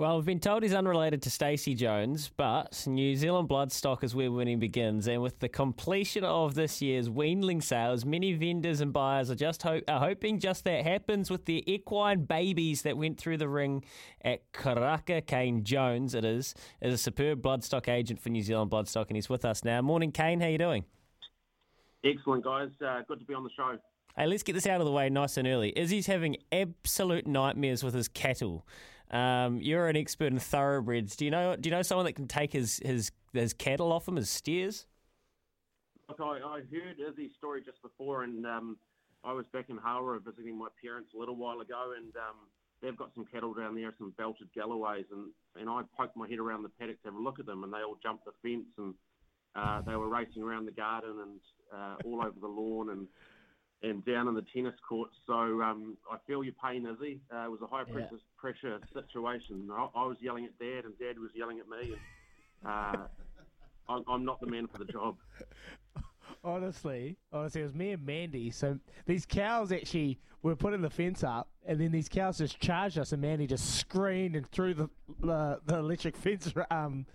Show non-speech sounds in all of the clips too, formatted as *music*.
Well, we've been told he's unrelated to Stacey Jones, but New Zealand bloodstock is where winning begins. And with the completion of this year's weanling sales, many vendors and buyers are just ho- are hoping just that happens with the equine babies that went through the ring at Karaka. Kane Jones, it is, is a superb bloodstock agent for New Zealand Bloodstock, and he's with us now. Morning, Kane. How you doing? Excellent, guys. Uh, good to be on the show. Hey, let's get this out of the way nice and early. Izzy's having absolute nightmares with his cattle. Um, you're an expert in thoroughbreds. Do you know? Do you know someone that can take his his his cattle off him, his steers? I, I heard Izzy's story just before, and um, I was back in Hawera visiting my parents a little while ago, and um, they've got some cattle down there, some belted Galloways, and, and I poked my head around the paddock to have a look at them, and they all jumped the fence, and uh, they were racing around the garden and uh, all over the lawn, and and down in the tennis court. So um, I feel your pain, Izzy. Uh, it was a high pressure, yeah. pressure situation. I, I, was yelling at Dad, and Dad was yelling at me. And, uh, I'm, I'm not the man for the job. *laughs* Honestly, honestly, it was me and Mandy. So these cows actually were putting the fence up, and then these cows just charged us, and Mandy just screamed and threw the the, the electric fence *laughs* um,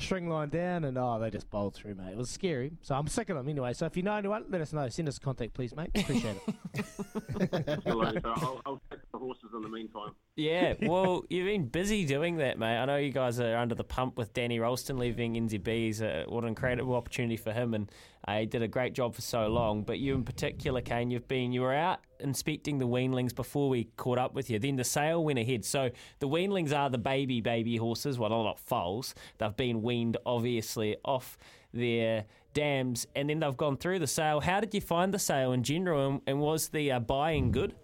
string line down, and oh, they just bowled through, mate. It was scary. So I'm sick of them anyway. So if you know anyone, let us know. Send us a contact, please, mate. Appreciate it. *laughs* I'll, I'll take the horses in the meantime. *laughs* Yeah, well, you've been busy doing that, mate. I know you guys are under the pump with Danny Ralston leaving NZB. a, what an incredible opportunity for him, and uh, he did a great job for so long. But you, in particular, Kane, you've been you were out inspecting the weanlings before we caught up with you. Then the sale went ahead. So the weanlings are the baby baby horses. Well, not foals. They've been weaned, obviously, off their dams, and then they've gone through the sale. How did you find the sale in general, and, and was the uh, buying good?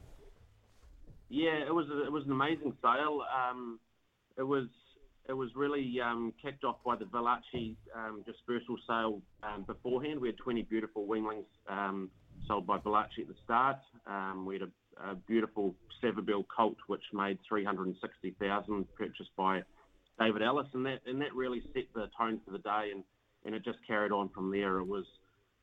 Yeah, it was it was an amazing sale. Um, it was it was really um, kicked off by the Valachi um, dispersal sale um, beforehand. We had 20 beautiful weanlings um, sold by Valachi at the start. Um, we had a, a, beautiful Savabeel colt which made 360,000 purchased by David Ellis, and that and that really set the tone for the day, and, and it just carried on from there. It was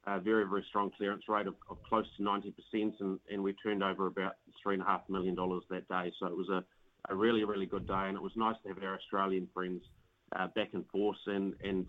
a very, very strong clearance rate of, close to 90%, and, and we turned over about $3.5 million that day. So it was a, a really, really good day, and it was nice to have our Australian friends uh, back in force, and, and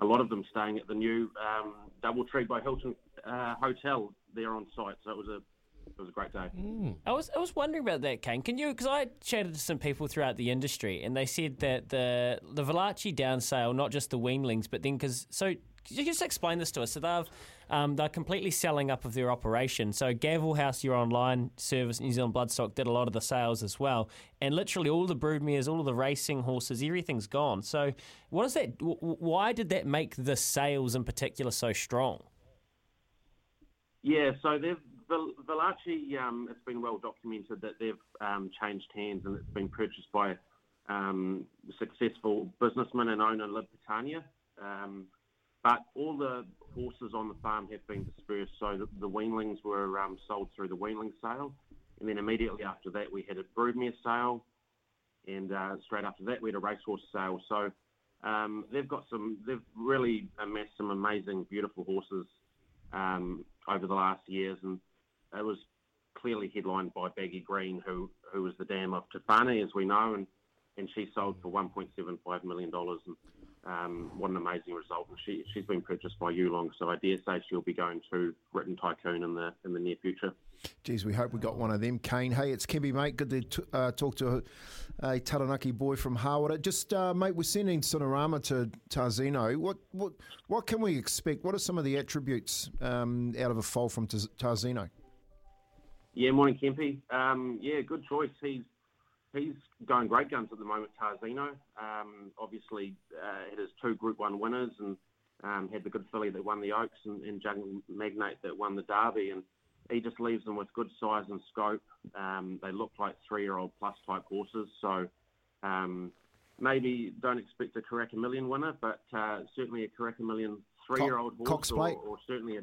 a lot of them staying at the new um, Doubletree by Hilton uh, hotel there on site. So it was a it was a great day. Mm. I was I was wondering about that, Kane. Can you? Because I chatted to some people throughout the industry, and they said that the the Valachi down sale, not just the weanlings, but then because so could you just explain this to us? So they've um, they're completely selling up of their operation. So Gavel House, your online service, New Zealand Bloodstock, did a lot of the sales as well, and literally all the broodmares, all of the racing horses, everything's gone. So what is that? Why did that make the sales in particular so strong? Yeah, so they've Valachi, um, it's been well documented that they've um, changed hands and it's been purchased by um, successful businessman and owner Lib Petagna. Um, but all the horses on the farm have been dispersed, so the, the weanlings were um, sold through the weanling sale. And then immediately after that, we had a broodmare sale. And uh, straight after that, we had a racehorse sale. So um, they've got some, they've really amassed some amazing, beautiful horses um, over the last years. And it was clearly headlined by Baggy Green, who, who was the dam of Tofane, as we know. And, and she sold for $1.75 million. And um, what an amazing result! And she she's been purchased by Yulong, so I dare say she'll be going to Written Tycoon in the in the near future. Geez, we hope we got one of them, Kane. Hey, it's Kempy, mate. Good to t- uh, talk to a, a Taranaki boy from Hawera. Just, uh, mate, we're sending Sonorama to Tarzino. What, what, what can we expect? What are some of the attributes um, out of a foal from Tarzino? Yeah, morning, Kempy. Um, yeah, good choice. He's he's going great guns at the moment, Tarzino. Um, obviously, uh, had his two Group 1 winners and um, had the good filly that won the Oaks and, and Jungle Magnate that won the Derby. And he just leaves them with good size and scope. Um, they look like three-year-old plus type horses. So um, maybe don't expect a Karaka Million winner, but uh, certainly a Karaka Million three-year-old horse, Cox or, Plate. or certainly a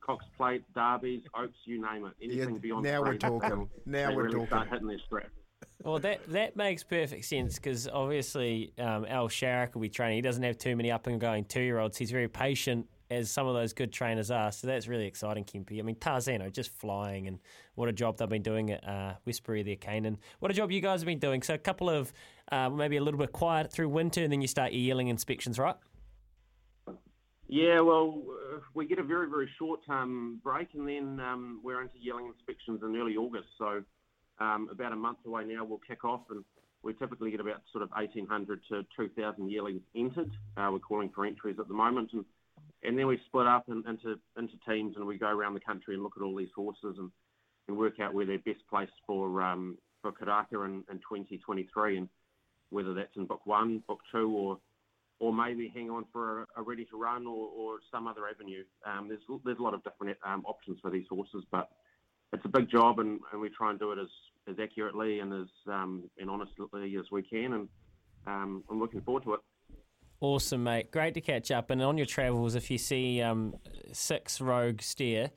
Cox Plate, Derbies, Oaks, you name it. Anything Yeah, beyond now we're three, talking. Now they we're really start hitting their strap. Well, that that makes perfect sense because obviously um, Al Sharrock will be training. He doesn't have too many up and going two year olds. He's very patient, as some of those good trainers are. So that's really exciting, Kempy. I mean, Tarzino just flying, and what a job they've been doing at uh, Westbury there, Kane. What a job you guys have been doing. So a couple of uh, maybe a little bit quiet through winter, and then you start your yearling inspections, right? Yeah, well, we get a very, very short um, break, and then um, we're into yearling inspections in early August. So, um, about a month away now, we'll kick off, and we typically get about sort of 1,800 to 2,000 yearlings entered. Uh, we're calling for entries at the moment, and and then we split up in, into into teams, and we go around the country and look at all these horses and, and work out where they're best placed for um, for Karaka in, in 2023, and whether that's in book one, book two, or or maybe hang on for a, a ready to run or, or some other avenue. Um, there's there's a lot of different um, options for these horses, but it's a big job, and, and we try and do it as, as accurately and as um, and honestly as we can, and um, I'm looking forward to it. Awesome, mate. Great to catch up. And on your travels, if you see um, six rogue steer,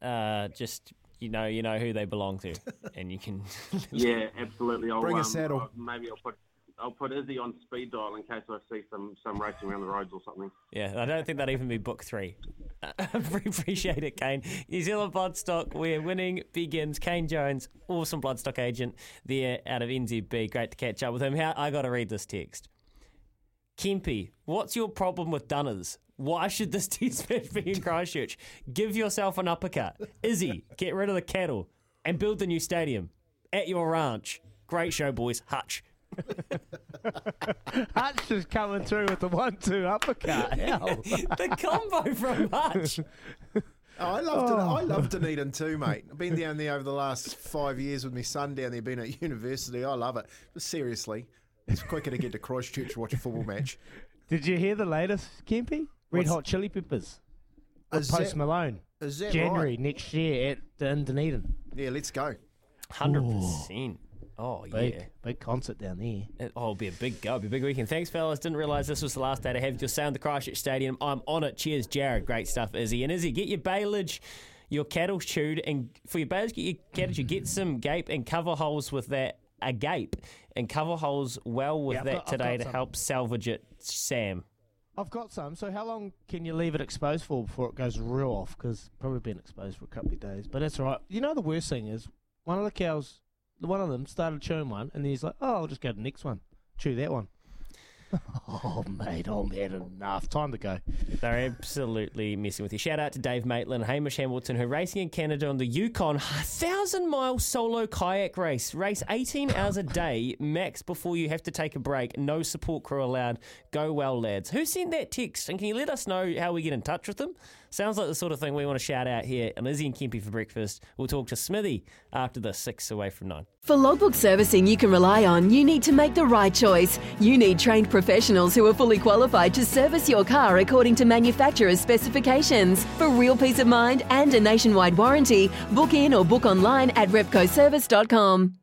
uh, just you know you know who they belong to, and you can. *laughs* Yeah, absolutely. I'll, Bring a um, saddle. I'll- maybe I'll put I'll put Izzy on speed dial in case I see some some racing around the roads or something. Yeah, I don't think that'd even be book three. *laughs* Appreciate it, Kane. New Zealand Bloodstock, where winning begins. Kane Jones, awesome Bloodstock agent there out of NZB. Great to catch up with him. How I got to read this text. Kempy, what's your problem with Dunners? Why should this *laughs* test match be in Christchurch? Give yourself an uppercut. Izzy, get rid of the cattle and build the new stadium at your ranch. Great show, boys. Hutch. *laughs* Hutch just coming through with the one-two uppercut. *laughs* Hell. the combo from Hutch. *laughs* Oh, I love Dun- I oh. love Dunedin too, mate. I've been down there over the last five years with my son down there, been at university. I love it. But seriously, it's quicker to get to Christchurch to watch a football match. Did you hear the latest, Kempy? Red What's- Hot Chili Peppers. With Is Post that- Malone. Is that January right? next year at in Dunedin. Yeah, let's go. Hundred percent. Oh Big, yeah. big concert down there. It, oh, it'll be a big go. It'll be a big weekend. Thanks, fellas. Didn't realise this was the last day to have your sound the Christchurch Stadium. I'm on it. Cheers, Jared. Great stuff, Izzy. And Izzy, get your bailage, your cattle chewed, and for your bailage, get your cattle chewed. Get some gape and cover holes with that a gape and cover holes well with Yeah, that got- today to some. help salvage it, Sam. I've got some. So how long can you leave it exposed for before it goes real off? Because probably been exposed for a couple of days. But that's all right. You know the worst thing is one of the cows, one of them started chewing one, and then he's like, "Oh, I'll just go to the next one, chew that one." *laughs* oh, mate, oh, I'm had enough. Time to go. They're absolutely messing with you. Shout out to Dave Maitland, Hamish Hamilton, who are racing in Canada on the Yukon, thousand mile solo kayak race. Race 18 hours a day, max before you have to take a break. No support crew allowed. Go well, lads. Who sent that text? And can you let us know how we get in touch with them? Sounds like the sort of thing we want to shout out here on Izzy and Kempy for breakfast. We'll talk to Smithy after the six away from nine. For logbook servicing you can rely on, you need to make the right choice. You need trained professionals who are fully qualified to service your car according to manufacturer's specifications. For real peace of mind and a nationwide warranty, book in or book online at repcoservice.com.